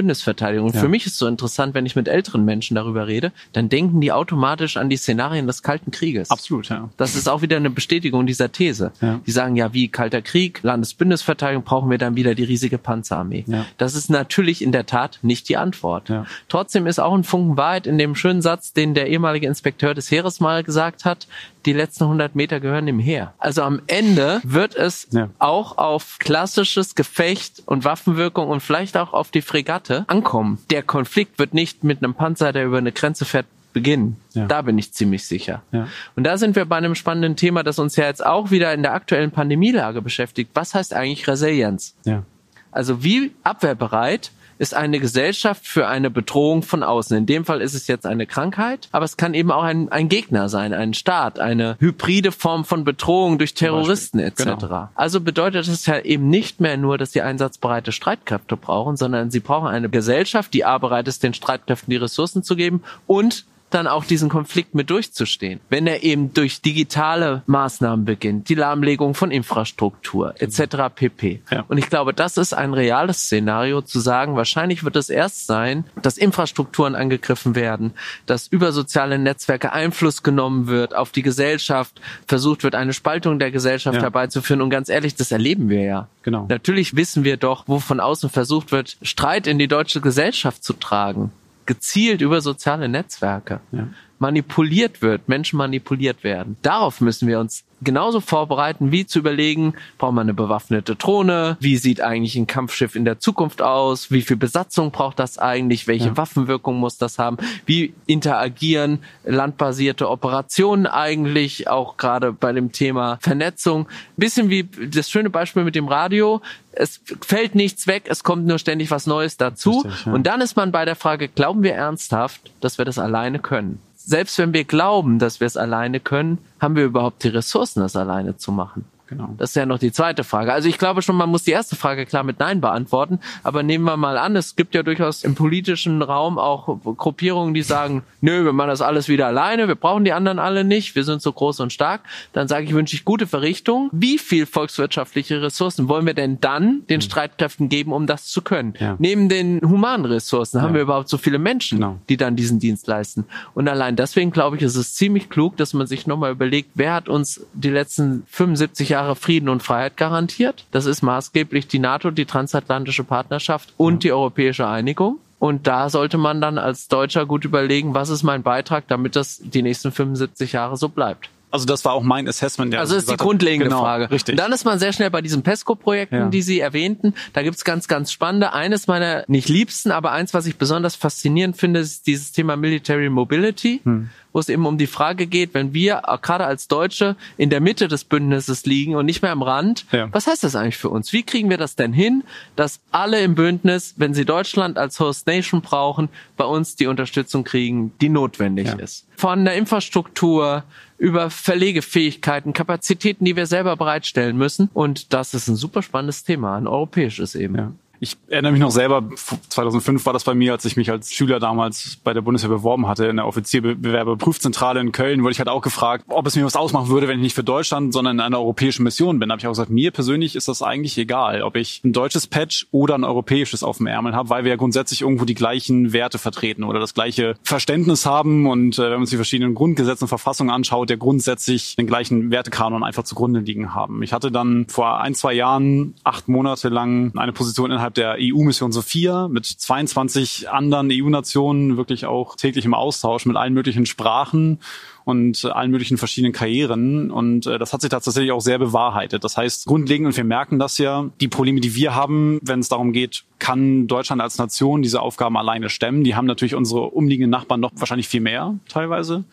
Bündnisverteidigung. Für mich ist so interessant, wenn ich mit älteren Menschen darüber rede, dann denken die automatisch an die Szenarien des Kalten Krieges. Absolut, ja. Das ist auch wieder eine Bestätigung dieser These. Ja. Die sagen ja, wie Kalter Krieg, Landesbündnisverteidigung, brauchen wir dann wieder die riesige Panzerarmee. Ja. Das ist natürlich in der Tat nicht die Antwort. Ja. Trotzdem ist auch ein Funken Wahrheit in dem schönen Satz, den der ehemalige Inspekteur des Heeres mal gesagt hat, die letzten 100 Meter gehören dem Heer. Also am Ende wird es ja. auch auf klassisches Gefecht und Waffenwirkung und vielleicht auch auf die Fregatte ankommen. Der Konflikt wird nicht mit einem Panzer, der über eine Grenze fährt, beginnen. Ja. Da bin ich ziemlich sicher. Ja. Und da sind wir bei einem spannenden Thema, das uns ja jetzt auch wieder in der aktuellen Pandemielage beschäftigt. Was heißt eigentlich Resilienz? Ja. Also wie abwehrbereit ist eine Gesellschaft für eine Bedrohung von außen. In dem Fall ist es jetzt eine Krankheit, aber es kann eben auch ein, ein Gegner sein, ein Staat, eine hybride Form von Bedrohung durch Terroristen etc. Genau. Also bedeutet es ja eben nicht mehr nur, dass sie einsatzbereite Streitkräfte brauchen, sondern sie brauchen eine Gesellschaft, die A bereit ist, den Streitkräften die Ressourcen zu geben und dann auch diesen Konflikt mit durchzustehen. Wenn er eben durch digitale Maßnahmen beginnt, die Lahmlegung von Infrastruktur etc. pp. Ja. Und ich glaube, das ist ein reales Szenario zu sagen, wahrscheinlich wird es erst sein, dass Infrastrukturen angegriffen werden, dass über soziale Netzwerke Einfluss genommen wird auf die Gesellschaft, versucht wird, eine Spaltung der Gesellschaft ja. herbeizuführen. Und ganz ehrlich, das erleben wir ja. Genau. Natürlich wissen wir doch, wo von außen versucht wird, Streit in die deutsche Gesellschaft zu tragen gezielt über soziale Netzwerke ja. Manipuliert wird, Menschen manipuliert werden. Darauf müssen wir uns genauso vorbereiten, wie zu überlegen, braucht man eine bewaffnete Drohne? Wie sieht eigentlich ein Kampfschiff in der Zukunft aus? Wie viel Besatzung braucht das eigentlich? Welche ja. Waffenwirkung muss das haben? Wie interagieren landbasierte Operationen eigentlich auch gerade bei dem Thema Vernetzung? bisschen wie das schöne Beispiel mit dem Radio. Es fällt nichts weg, es kommt nur ständig was Neues dazu. Richtig, ja. Und dann ist man bei der Frage, glauben wir ernsthaft, dass wir das alleine können? Selbst wenn wir glauben, dass wir es alleine können, haben wir überhaupt die Ressourcen, das alleine zu machen? Genau. Das ist ja noch die zweite Frage. Also ich glaube schon, man muss die erste Frage klar mit Nein beantworten. Aber nehmen wir mal an, es gibt ja durchaus im politischen Raum auch Gruppierungen, die sagen, nö, wir machen das alles wieder alleine, wir brauchen die anderen alle nicht, wir sind so groß und stark. Dann sage ich, wünsche ich gute Verrichtung. Wie viel volkswirtschaftliche Ressourcen wollen wir denn dann den hm. Streitkräften geben, um das zu können? Ja. Neben den humanen Ressourcen ja. haben wir überhaupt so viele Menschen, genau. die dann diesen Dienst leisten. Und allein deswegen glaube ich, ist es ziemlich klug, dass man sich nochmal überlegt, wer hat uns die letzten 75 Jahre Jahre Frieden und Freiheit garantiert. Das ist maßgeblich die NATO, die transatlantische Partnerschaft und die europäische Einigung. Und da sollte man dann als Deutscher gut überlegen, was ist mein Beitrag, damit das die nächsten 75 Jahre so bleibt. Also das war auch mein Assessment. Ja, also das ist die grundlegende genau, Frage. Richtig. Und dann ist man sehr schnell bei diesen PESCO-Projekten, ja. die Sie erwähnten. Da gibt's ganz, ganz spannende. Eines meiner nicht liebsten, aber eins, was ich besonders faszinierend finde, ist dieses Thema Military Mobility. Hm wo es eben um die Frage geht, wenn wir gerade als Deutsche in der Mitte des Bündnisses liegen und nicht mehr am Rand, ja. was heißt das eigentlich für uns? Wie kriegen wir das denn hin, dass alle im Bündnis, wenn sie Deutschland als Host Nation brauchen, bei uns die Unterstützung kriegen, die notwendig ist? Von der Infrastruktur über Verlegefähigkeiten, Kapazitäten, die wir selber bereitstellen müssen. Und das ist ein super spannendes Thema, ein europäisches eben. Ja. Ich erinnere mich noch selber, 2005 war das bei mir, als ich mich als Schüler damals bei der Bundeswehr beworben hatte, in der Offizierbewerberprüfzentrale in Köln, wurde ich halt auch gefragt, ob es mir was ausmachen würde, wenn ich nicht für Deutschland, sondern in einer europäischen Mission bin. Da habe ich auch gesagt, mir persönlich ist das eigentlich egal, ob ich ein deutsches Patch oder ein europäisches auf dem Ärmel habe, weil wir ja grundsätzlich irgendwo die gleichen Werte vertreten oder das gleiche Verständnis haben. Und äh, wenn man sich die verschiedenen Grundgesetze und Verfassungen anschaut, der grundsätzlich den gleichen Wertekanon einfach zugrunde liegen haben. Ich hatte dann vor ein, zwei Jahren acht Monate lang eine Position innerhalb innerhalb der EU-Mission Sophia mit 22 anderen EU-Nationen wirklich auch täglich im Austausch mit allen möglichen Sprachen und allen möglichen verschiedenen Karrieren. Und äh, das hat sich tatsächlich auch sehr bewahrheitet. Das heißt, grundlegend, und wir merken das ja, die Probleme, die wir haben, wenn es darum geht, kann Deutschland als Nation diese Aufgaben alleine stemmen. Die haben natürlich unsere umliegenden Nachbarn noch wahrscheinlich viel mehr teilweise.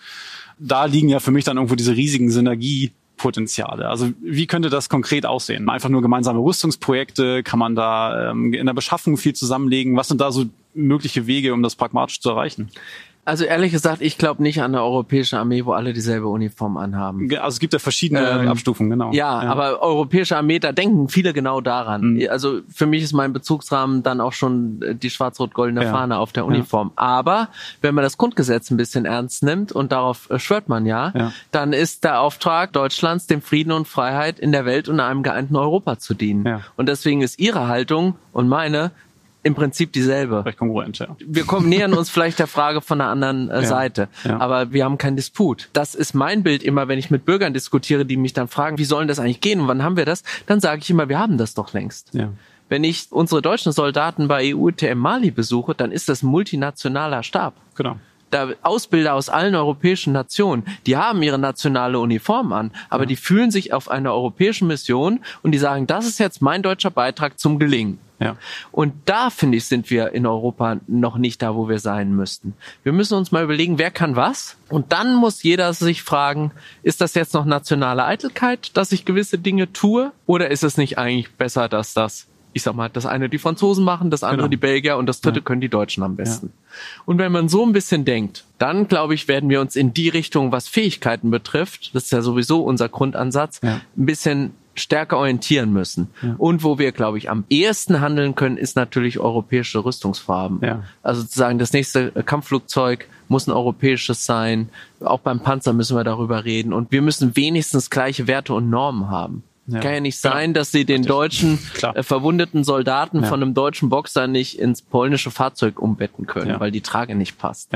Da liegen ja für mich dann irgendwo diese riesigen Synergie Potenziale? Also wie könnte das konkret aussehen? Einfach nur gemeinsame Rüstungsprojekte? Kann man da ähm, in der Beschaffung viel zusammenlegen? Was sind da so mögliche Wege, um das pragmatisch zu erreichen? Also ehrlich gesagt, ich glaube nicht an eine europäische Armee, wo alle dieselbe Uniform anhaben. Also es gibt ja verschiedene ähm, Abstufungen, genau. Ja, ja, aber europäische Armee, da denken viele genau daran. Mhm. Also für mich ist mein Bezugsrahmen dann auch schon äh, die schwarz-rot-goldene ja. Fahne auf der Uniform. Ja. Aber wenn man das Grundgesetz ein bisschen ernst nimmt und darauf äh, schwört man ja, dann ist der Auftrag Deutschlands, dem Frieden und Freiheit in der Welt und einem geeinten Europa zu dienen. Und deswegen ist ihre Haltung und meine im Prinzip dieselbe. Vielleicht kongruent, ja. Wir kommen, nähern uns vielleicht der Frage von einer anderen äh, ja, Seite, ja. aber wir haben keinen Disput. Das ist mein Bild immer, wenn ich mit Bürgern diskutiere, die mich dann fragen, wie sollen das eigentlich gehen und wann haben wir das? Dann sage ich immer, wir haben das doch längst. Ja. Wenn ich unsere deutschen Soldaten bei EU-TM Mali besuche, dann ist das ein multinationaler Stab. Genau da Ausbilder aus allen europäischen Nationen, die haben ihre nationale Uniform an, aber ja. die fühlen sich auf einer europäischen Mission und die sagen, das ist jetzt mein deutscher Beitrag zum Gelingen. Ja. Und da, finde ich, sind wir in Europa noch nicht da, wo wir sein müssten. Wir müssen uns mal überlegen, wer kann was? Und dann muss jeder sich fragen, ist das jetzt noch nationale Eitelkeit, dass ich gewisse Dinge tue? Oder ist es nicht eigentlich besser, dass das ich sag mal, das eine die Franzosen machen, das andere genau. die Belgier und das dritte ja. können die Deutschen am besten. Ja. Und wenn man so ein bisschen denkt, dann glaube ich, werden wir uns in die Richtung, was Fähigkeiten betrifft, das ist ja sowieso unser Grundansatz, ja. ein bisschen stärker orientieren müssen. Ja. Und wo wir, glaube ich, am ehesten handeln können, ist natürlich europäische Rüstungsfarben. Ja. Also sozusagen das nächste Kampfflugzeug muss ein europäisches sein. Auch beim Panzer müssen wir darüber reden. Und wir müssen wenigstens gleiche Werte und Normen haben. Ja. Kann ja nicht sein, dass sie den deutschen äh, verwundeten Soldaten ja. von einem deutschen Boxer nicht ins polnische Fahrzeug umbetten können, weil die Trage nicht passt.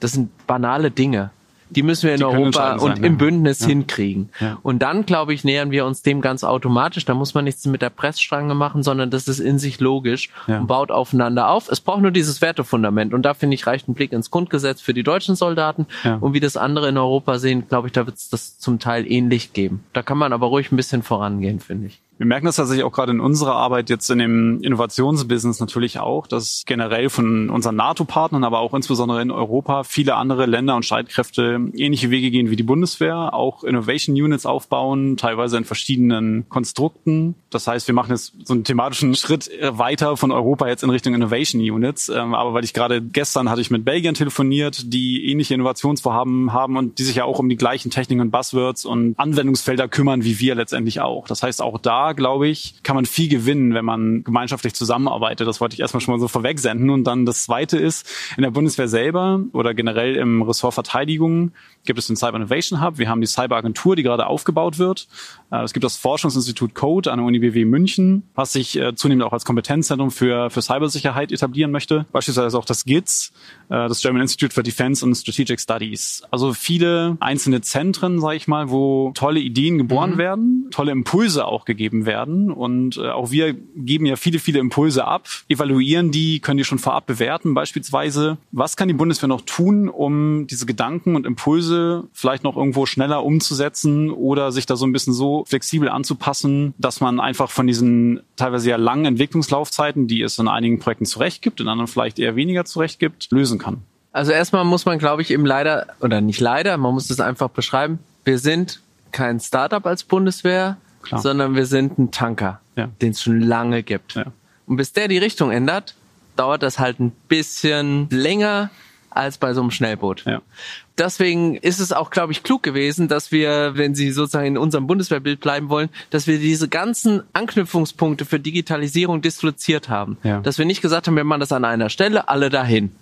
Das sind banale Dinge die müssen wir in die Europa und sein, im Bündnis ja. hinkriegen. Ja. Und dann, glaube ich, nähern wir uns dem ganz automatisch. Da muss man nichts mit der Pressstrange machen, sondern das ist in sich logisch und baut aufeinander auf. Es braucht nur dieses Wertefundament. Und da, finde ich, reicht ein Blick ins Grundgesetz für die deutschen Soldaten. Und wie das andere in Europa sehen, glaube ich, da wird es das zum Teil ähnlich geben. Da kann man aber ruhig ein bisschen vorangehen, finde ich. Wir merken das tatsächlich auch gerade in unserer Arbeit jetzt in dem Innovationsbusiness natürlich auch, dass generell von unseren NATO-Partnern, aber auch insbesondere in Europa viele andere Länder und Streitkräfte ähnliche Wege gehen wie die Bundeswehr, auch Innovation Units aufbauen, teilweise in verschiedenen Konstrukten. Das heißt, wir machen jetzt so einen thematischen Schritt weiter von Europa jetzt in Richtung Innovation Units. Ähm, aber weil ich gerade gestern hatte ich mit Belgien telefoniert, die ähnliche Innovationsvorhaben haben und die sich ja auch um die gleichen Techniken und Buzzwords und Anwendungsfelder kümmern wie wir letztendlich auch. Das heißt, auch da glaube ich, kann man viel gewinnen, wenn man gemeinschaftlich zusammenarbeitet. Das wollte ich erstmal schon mal so vorwegsenden. Und dann das Zweite ist, in der Bundeswehr selber oder generell im Ressort Verteidigung gibt es den Cyber Innovation Hub. Wir haben die Cyberagentur, die gerade aufgebaut wird. Äh, es gibt das Forschungsinstitut Code an der Uni BW München, was sich äh, zunehmend auch als Kompetenzzentrum für, für Cybersicherheit etablieren möchte. Beispielsweise auch das GITS, äh, das German Institute for Defense and Strategic Studies. Also viele einzelne Zentren, sage ich mal, wo tolle Ideen geboren mhm. werden, tolle Impulse auch gegeben abgegeben werden. Und äh, auch wir geben ja viele, viele Impulse ab, evaluieren die, können die schon vorab bewerten. Beispielsweise, was kann die Bundeswehr noch tun, um diese Gedanken und Impulse vielleicht noch irgendwo schneller umzusetzen oder sich da so ein bisschen so flexibel anzupassen, dass man einfach von diesen teilweise ja langen Entwicklungslaufzeiten, die es in einigen Projekten zurecht gibt, in anderen vielleicht eher weniger zurecht gibt, lösen kann. Also erstmal muss man, glaube ich, eben leider, oder nicht leider, man muss es einfach beschreiben, wir sind kein Startup als Bundeswehr, Klar. sondern wir sind ein Tanker, ja. den es schon lange gibt. Ja. Und bis der die Richtung ändert, dauert das halt ein bisschen länger als bei so einem Schnellboot. Ja. Deswegen ist es auch, glaube ich, klug gewesen, dass wir, wenn Sie sozusagen in unserem Bundeswehrbild bleiben wollen, dass wir diese ganzen Anknüpfungspunkte für Digitalisierung disloziert haben. Dass wir nicht gesagt haben, wir machen das an einer Stelle, alle dahin.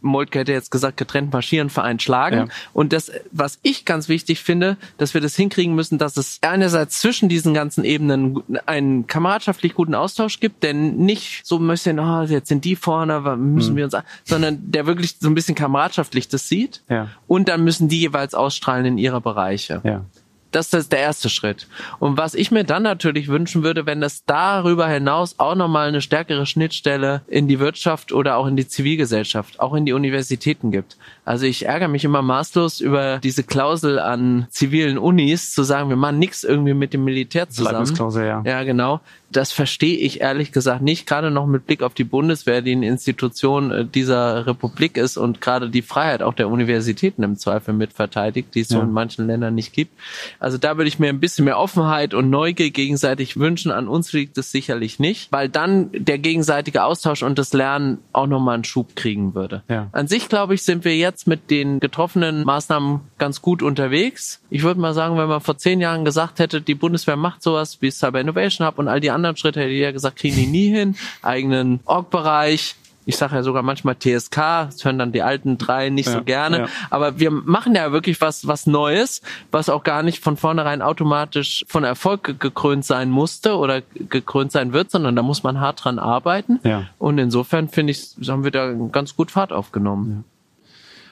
Moltke hätte jetzt gesagt, getrennt marschieren, Verein schlagen. Ja. Und das, was ich ganz wichtig finde, dass wir das hinkriegen müssen, dass es einerseits zwischen diesen ganzen Ebenen einen kameradschaftlich guten Austausch gibt, der nicht so ein bisschen, oh, jetzt sind die vorne, müssen mhm. wir uns, sondern der wirklich so ein bisschen kameradschaftlich das sieht. Ja. Und dann müssen die jeweils ausstrahlen in ihre Bereiche. Ja das ist der erste Schritt. Und was ich mir dann natürlich wünschen würde, wenn es darüber hinaus auch nochmal eine stärkere Schnittstelle in die Wirtschaft oder auch in die Zivilgesellschaft, auch in die Universitäten gibt. Also ich ärgere mich immer maßlos über diese Klausel an zivilen Unis, zu sagen, wir machen nichts irgendwie mit dem Militär zusammen. Ja. ja, genau das verstehe ich ehrlich gesagt nicht, gerade noch mit Blick auf die Bundeswehr, die eine Institution äh, dieser Republik ist und gerade die Freiheit auch der Universitäten im Zweifel mitverteidigt, die es ja. so in manchen Ländern nicht gibt. Also da würde ich mir ein bisschen mehr Offenheit und Neugier gegenseitig wünschen. An uns liegt es sicherlich nicht, weil dann der gegenseitige Austausch und das Lernen auch nochmal einen Schub kriegen würde. Ja. An sich, glaube ich, sind wir jetzt mit den getroffenen Maßnahmen ganz gut unterwegs. Ich würde mal sagen, wenn man vor zehn Jahren gesagt hätte, die Bundeswehr macht sowas wie Cyber Innovation Hub und all die anderen Schritte hätte ich ja gesagt, kriegen die nie hin. Eigenen Org-Bereich, ich sage ja sogar manchmal TSK, das hören dann die alten drei nicht ja, so gerne. Ja. Aber wir machen ja wirklich was, was Neues, was auch gar nicht von vornherein automatisch von Erfolg gekrönt sein musste oder gekrönt sein wird, sondern da muss man hart dran arbeiten. Ja. Und insofern finde ich, haben wir da ganz gut Fahrt aufgenommen.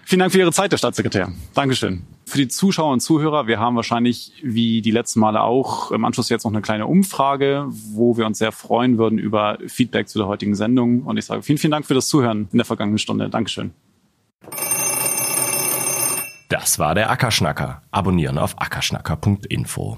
Vielen Dank für Ihre Zeit, Herr Staatssekretär. Dankeschön. Für die Zuschauer und Zuhörer, wir haben wahrscheinlich wie die letzten Male auch im Anschluss jetzt noch eine kleine Umfrage, wo wir uns sehr freuen würden über Feedback zu der heutigen Sendung. Und ich sage vielen, vielen Dank für das Zuhören in der vergangenen Stunde. Dankeschön. Das war der Ackerschnacker. Abonnieren auf ackerschnacker.info.